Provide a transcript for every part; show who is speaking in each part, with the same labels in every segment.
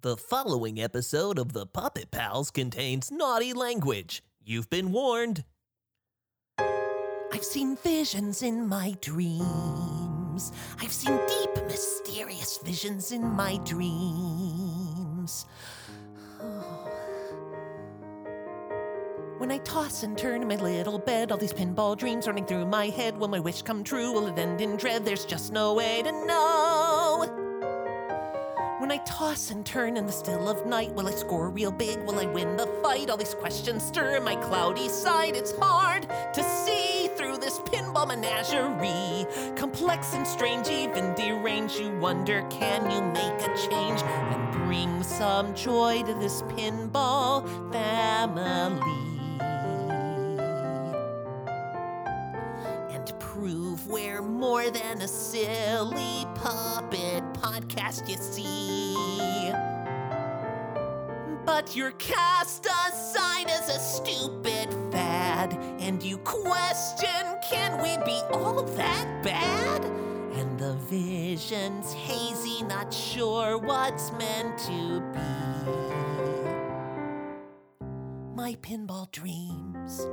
Speaker 1: The following episode of the Puppet Palz contains naughty language. You've been warned. I've seen visions in my dreams. I've seen deep, mysterious visions in my dreams. When I toss and turn in my little bed, all these pinball dreams running through my head. Will my wish come true? Will it end in dread? There's just no way to know. When I toss and turn in the still of night, will I score real big? Will I win the fight? All these questions stir in my cloudy side. It's hard to see through this pinball menagerie. Complex and strange, even deranged. You wonder, can you make a change and bring some joy to this pinball family? and prove we're more than a silly puppet podcast, you see. But you're cast aside as a stupid fad, and you question can we be all that bad? And the vision's hazy, not sure what's meant to be. My pinball dreams.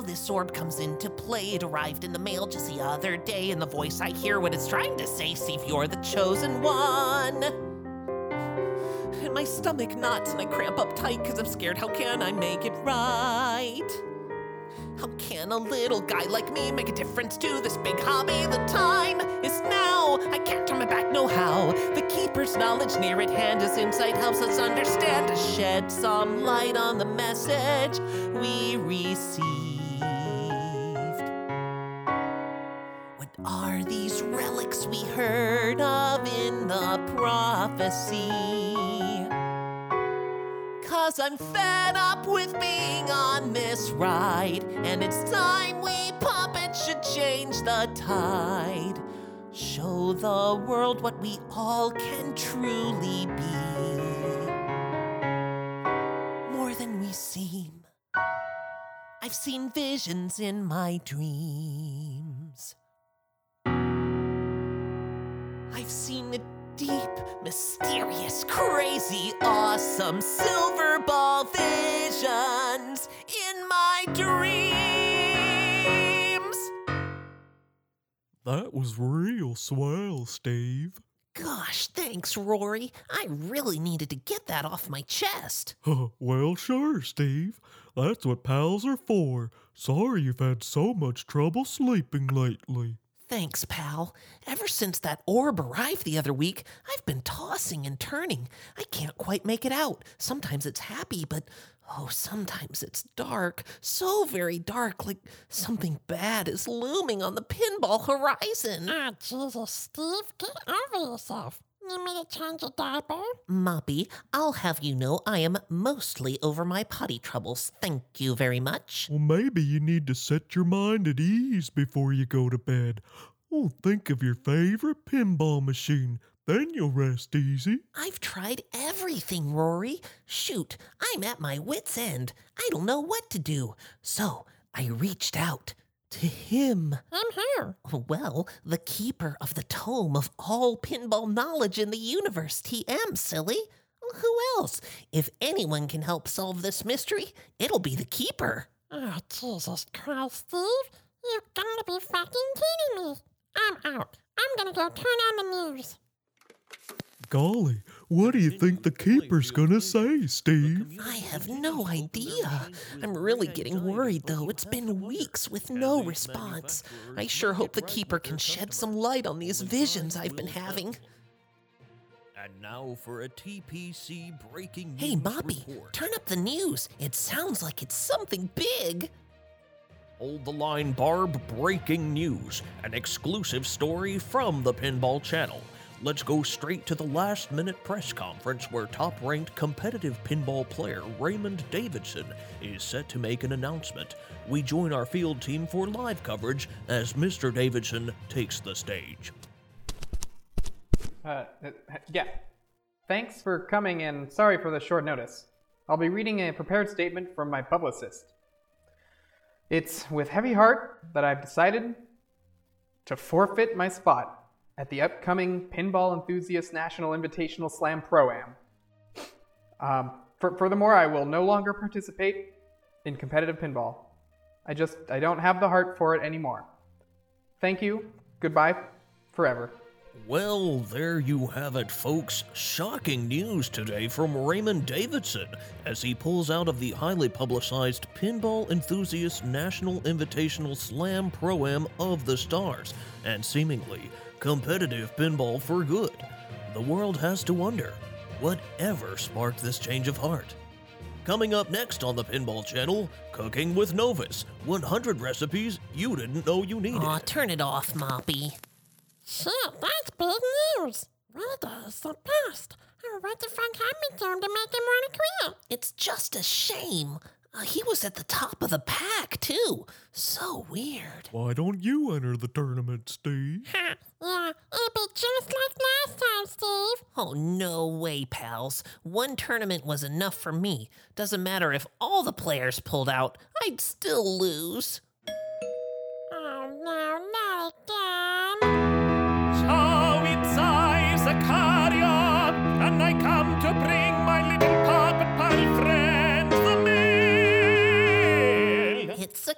Speaker 1: This orb comes into play. It arrived in the mail just the other day, and the voice I hear what it's trying to say see if you're the chosen one. And my stomach knots and I cramp up tight because I'm scared. How can I make it right? How can a little guy like me make a difference to this big hobby? The time is now. I can't turn my back, no how. The keeper's knowledge near at hand is insight helps us understand to shed some light on the message we received. Heard of in the prophecy? Cause I'm fed up with being on this ride, and it's time we puppets should change the tide. Show the world what we all can truly be. More than we seem. I've seen visions in my dreams. I've seen a deep, mysterious, crazy, awesome silver ball visions in my dreams.
Speaker 2: That was real swell, Steve.
Speaker 1: Gosh, thanks, Roary. I really needed to get that off my chest.
Speaker 2: well, sure, Steve. That's what pals are for. Sorry you've had so much trouble sleeping lately.
Speaker 1: Thanks, pal. Ever since that orb arrived the other week, I've been tossing and turning. I can't quite make it out. Sometimes it's happy, but oh, sometimes it's dark. So very dark, like something bad is looming on the pinball horizon.
Speaker 3: Ah, Jesus, Steve, get over yourself. Need me to change a diaper?
Speaker 1: Moppy, I'll have you know I am mostly over my potty troubles. Thank you very much.
Speaker 2: Well, maybe you need to set your mind at ease before you go to bed. Oh, think of your favorite pinball machine. Then you'll rest easy.
Speaker 1: I've tried everything, Roary. Shoot, I'm at my wits' end. I don't know what to do. So I reached out to him.
Speaker 3: I'm here.
Speaker 1: Well, the keeper of the tome of all pinball knowledge in the universe, TM, silly. Who else? If anyone can help solve this mystery, it'll be the keeper.
Speaker 3: Oh, Jesus Christ, Steve. You've gotta be fucking kidding me. I'm out. I'm gonna go turn on the news.
Speaker 2: Golly, what do you think the keeper's gonna say, Steve?
Speaker 1: I have no idea. I'm really getting worried, though. It's been weeks with no response. I sure hope the keeper can shed some light on these visions I've been having.
Speaker 4: And now for a TPC breaking news.
Speaker 1: Hey,
Speaker 4: news
Speaker 1: Moppy,
Speaker 4: report.
Speaker 1: turn up the news. It sounds like it's something big.
Speaker 4: Hold the line, Barb. Breaking news. An exclusive story from the Pinball Channel. Let's go straight to the last minute press conference where top ranked competitive pinball player Raymond Davidson is set to make an announcement. We join our field team for live coverage as Mr. Davidson takes the stage.
Speaker 5: Uh, uh, yeah. Thanks for coming and sorry for the short notice. I'll be reading a prepared statement from my publicist. It's with heavy heart that I've decided to forfeit my spot at the upcoming Pinball Enthusiast National Invitational Slam Pro Am. Um, fur- furthermore, I will no longer participate in competitive pinball. I just I don't have the heart for it anymore. Thank you. Goodbye forever.
Speaker 4: Well, there you have it, folks. Shocking news today from Raymond Davidson as he pulls out of the highly publicized Pinball Enthusiast National Invitational Slam Pro Am of the Stars and seemingly competitive pinball for good. The world has to wonder whatever sparked this change of heart. Coming up next on the Pinball Channel, Cooking with Novus 100 recipes you didn't know you needed.
Speaker 1: Aw, turn it off, Moppy.
Speaker 3: Shit, that's big news. Rita is the best. Oh, what the fuck happened to him to make him want to quit?
Speaker 1: It's just a shame. Uh, he was at the top of the pack, too. So weird.
Speaker 2: Why don't you enter the tournament, Steve?
Speaker 3: Ha, yeah, it'll be just like last time, Steve.
Speaker 1: Oh, no way, pals. One tournament was enough for me. Doesn't matter if all the players pulled out, I'd still lose.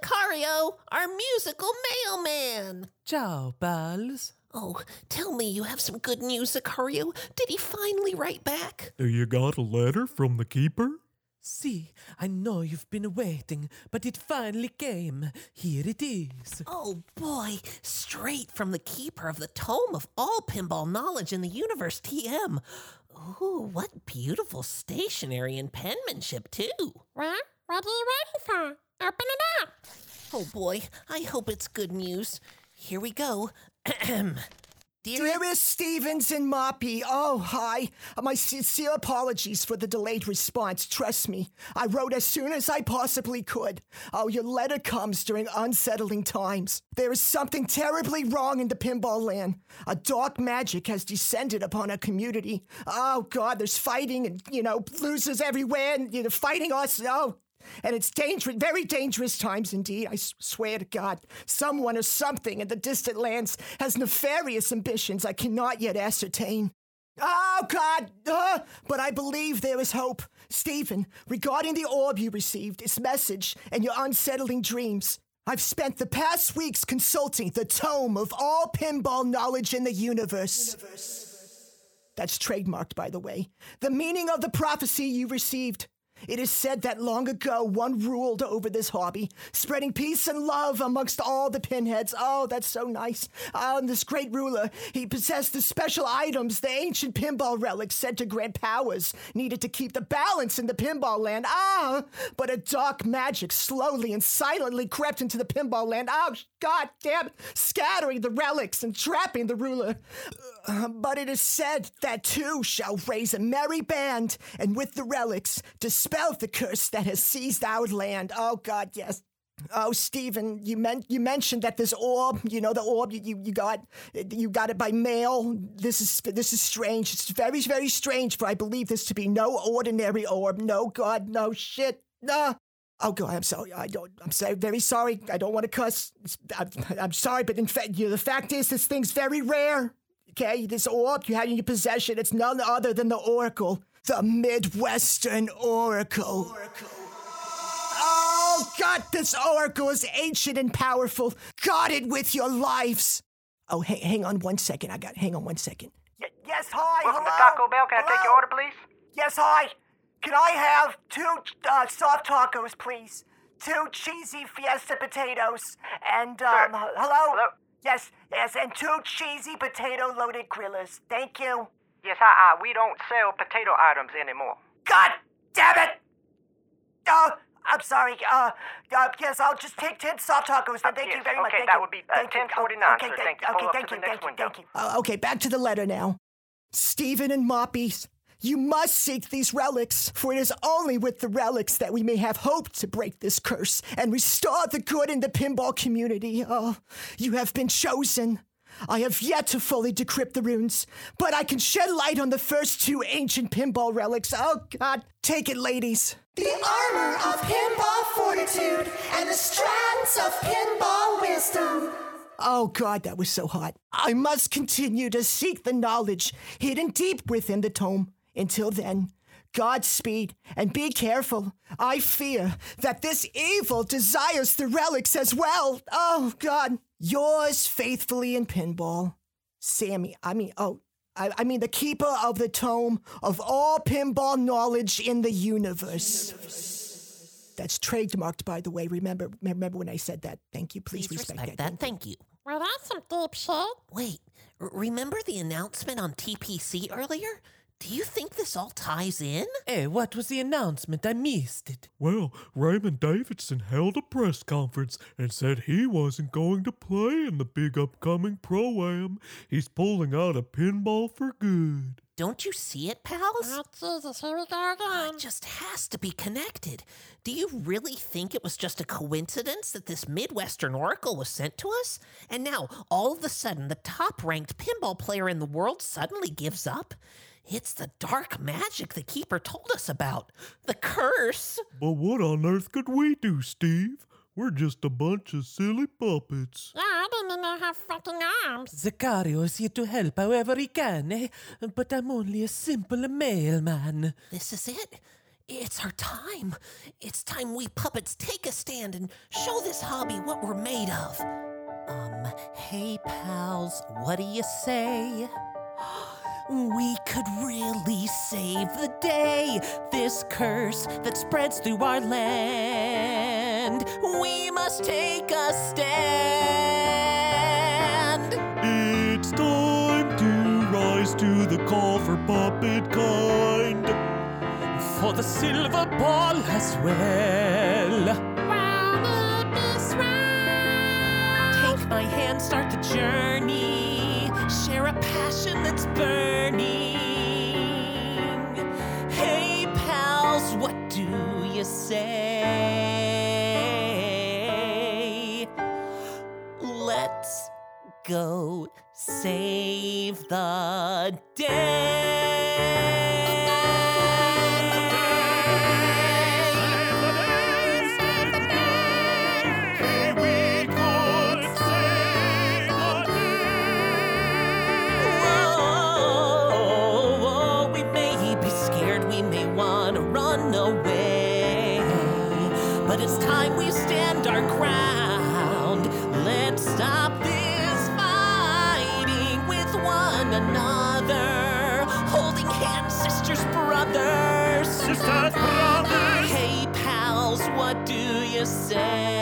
Speaker 6: It's
Speaker 1: our musical mailman.
Speaker 7: Ciao, pals.
Speaker 1: Oh, tell me you have some good news, Sicario. Did he finally write back?
Speaker 2: Do you got a letter from the keeper?
Speaker 7: See, I know you've been waiting, but it finally came. Here it is.
Speaker 1: Oh boy, straight from the keeper of the tome of all pinball knowledge in the universe, TM. Ooh, what beautiful stationery and penmanship, too.
Speaker 3: Well, what are you waiting for? Open it up.
Speaker 1: Oh boy, I hope it's good news. Here we go. Dear
Speaker 8: Dearest Stevens and Moppy, oh, hi. My sincere apologies for the delayed response. Trust me, I wrote as soon as I possibly could. Oh, your letter comes during unsettling times. There is something terribly wrong in the pinball land. A dark magic has descended upon our community. Oh, God, there's fighting and, you know, losers everywhere and, you know, fighting us. Oh, and it's dangerous, very dangerous times indeed. I swear to God, someone or something in the distant lands has nefarious ambitions I cannot yet ascertain. Oh, God! uh, but I believe there is hope. Stephen, regarding the orb you received, its message, and your unsettling dreams, I've spent the past weeks consulting the tome of all pinball knowledge in the universe. That's trademarked, by the way. The meaning of the prophecy you received. It is said that long ago one ruled over this hobby, spreading peace and love amongst all the pinheads. Oh, that's so nice. Ah, and this great ruler, he possessed the special items, the ancient pinball relics said to grant powers needed to keep the balance in the pinball land. Ah, but a dark magic slowly and silently crept into the pinball land. Oh, god damn, scattering the relics and trapping the ruler. But it is said that two shall raise a merry band, and with the relics dispel the curse that has seized our land. Oh God, yes. Oh, Stephen, you meant you mentioned that this orb, you know, the orb you, you, you got, you got it by mail. This is this is strange. It's very very strange, for I believe this to be no ordinary orb. No God, no shit. No. Oh God, I'm sorry. I don't. I'm very sorry. I don't want to cuss. I'm, I'm sorry, but in fact, you know, the fact is, this thing's very rare. Okay, this orb you had in your possession, it's none other than the Oracle, the Midwestern Oracle. Oh, God, this Oracle is ancient and powerful. Guard it with your lives. Oh, hang, hang on one second. I got, hang on one second. Y- yes, hi.
Speaker 9: Welcome to
Speaker 8: hello,
Speaker 9: Taco Bell. Can I take your order, please?
Speaker 8: Yes, hi. Can I have two uh, soft tacos, please? Two cheesy fiesta potatoes. And, um,
Speaker 9: Sure.
Speaker 8: h- hello?
Speaker 9: Hello?
Speaker 8: Yes, yes, and two cheesy potato loaded grillers. Thank you.
Speaker 9: Yes, hi. Uh, we don't sell potato items anymore.
Speaker 8: God damn it! Oh, I'm sorry. Uh, uh yes, I'll just take 10 soft tacos then. Thank you
Speaker 9: yes,
Speaker 8: very much.
Speaker 9: okay, that
Speaker 8: you.
Speaker 9: would be, uh,
Speaker 8: Thank you.
Speaker 9: 10.49,
Speaker 8: okay,
Speaker 9: sir.
Speaker 8: thank-
Speaker 9: you.
Speaker 8: Okay, thank you, thank you, thank you. Uh, okay, back to the letter now. Stephen and Moppies, you must seek these relics, for it is only with the relics that we may have hope to break this curse and restore the good in the pinball community. Oh, you have been chosen. I have yet to fully decrypt the runes, but I can shed light on the first two ancient pinball relics. Oh, God. Take it, ladies.
Speaker 10: The armor of pinball fortitude and the strands of pinball wisdom.
Speaker 8: Oh God, that was so hot. I must continue to seek the knowledge hidden deep within the tome. Until then, Godspeed and be careful. I fear that this evil desires the relics as well. Oh God. Yours faithfully in pinball. Sammy, I mean, oh, I, I mean, the keeper of the tome of all pinball knowledge in the universe. That's trademarked, by the way. Remember, remember when I said that. Thank you. Please,
Speaker 1: Please
Speaker 8: respect,
Speaker 1: respect
Speaker 8: that.
Speaker 1: that. Thank you.
Speaker 3: Well, that's some deep shit.
Speaker 1: Wait, r- remember the announcement on TPC earlier? Do you think this all ties in?
Speaker 7: Hey, what was the announcement? I missed it.
Speaker 2: Well, Raymond Davidson held a press conference and said he wasn't going to play in the big upcoming pro am. He's pulling out of pinball for good.
Speaker 1: Don't you see it, pals?
Speaker 3: Oh, Jesus, here we go again.
Speaker 1: It just has to be connected. Do you really think it was just a coincidence that this Midwestern Oracle was sent to us? And now, all of a sudden, the top ranked pinball player in the world suddenly gives up? It's the dark magic the Keeper told us about. The curse.
Speaker 2: But what on earth could we do, Steve? We're just a bunch of silly puppets.
Speaker 3: Yeah, I didn't even have fucking arms.
Speaker 7: Zachario is here to help however he can, eh? But I'm only a simple mailman.
Speaker 1: This is it. It's our time. It's time we puppets take a stand and show this hobby what we're made of. Um, hey pals, what do you say? We could really save the day. This curse that spreads through our land. We must take a stand.
Speaker 2: It's time to rise to the call for puppet kind.
Speaker 7: For the silver ball as well.
Speaker 3: Won't it be?
Speaker 1: Take my hand, start the journey. Passion that's burning. Hey, pals, what do you say? Let's go save the Whoa, run away. But it's time we stand our ground. Let's stop this fighting with one another. Holding hands, sisters, brothers.
Speaker 6: Sisters, brothers.
Speaker 1: Hey, pals, what do you say?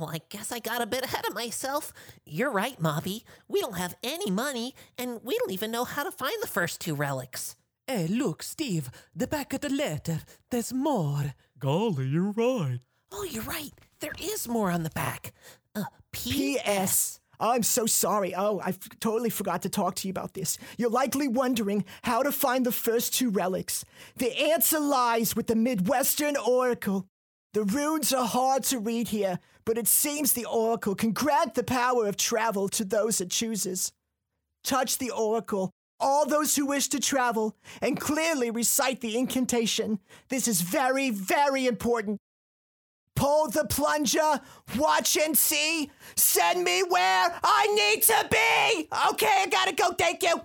Speaker 1: Oh, I guess I got a bit ahead of myself. You're right, Moppy. We don't have any money, and we don't even know how to find the first two relics.
Speaker 7: Hey, look, Steve, the back of the letter. There's more.
Speaker 2: Golly, you're right.
Speaker 1: Oh, you're right. There is more on the back. Uh, P.S.
Speaker 8: P.S. I'm so sorry. Oh, I f- totally forgot to talk to you about this. You're likely wondering how to find the first two relics. The answer lies with the Midwestern Oracle. The runes are hard to read here, but it seems the Oracle can grant the power of travel to those it chooses. Touch the Oracle, all those who wish to travel, and clearly recite the incantation. This is very, very important. Pull the plunger, watch and see. Send me where I need to be. Okay, I gotta go. Thank you.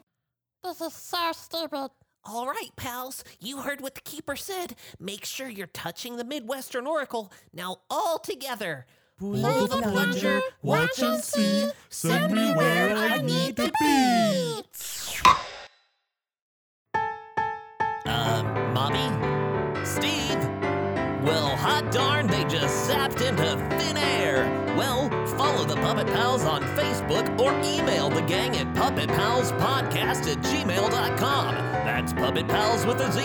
Speaker 3: This is so stupid.
Speaker 1: All right, pals. You heard what the keeper said. Make sure you're touching the Midwestern Oracle. Now, all together.
Speaker 7: Pull
Speaker 3: the plunger, watch and see.
Speaker 2: Send me where I need to be.
Speaker 1: Uh, Moppy? Steve? Well, hot darn, they just zapped into thin air. Well, follow the
Speaker 4: Puppet Palz on Facebook or email the gang at puppetpalzpodcast at gmail.com. That's Puppet Palz with a Z.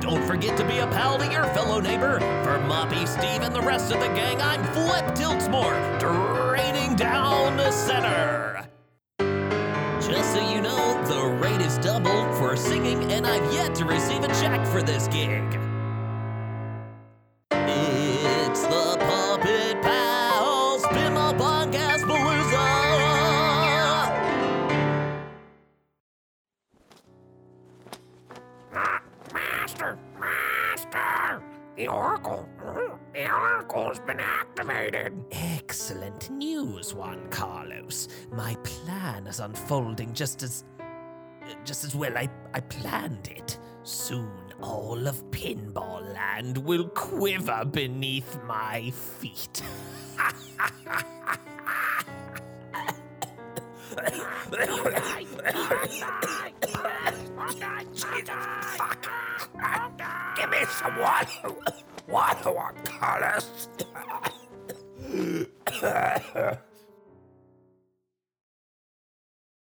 Speaker 4: Don't forget to be a pal to your fellow neighbor. For Moppy, Steve, and the rest of the gang, I'm Flip Tiltsmore, draining down the center. Just so you know, the rate is doubled for singing, and I've yet to receive a check for this gig. Unfolding just as. just as well I, I planned it. Soon all of Pinball Land will quiver beneath my feet.
Speaker 1: Give me some water! Water, Carlos!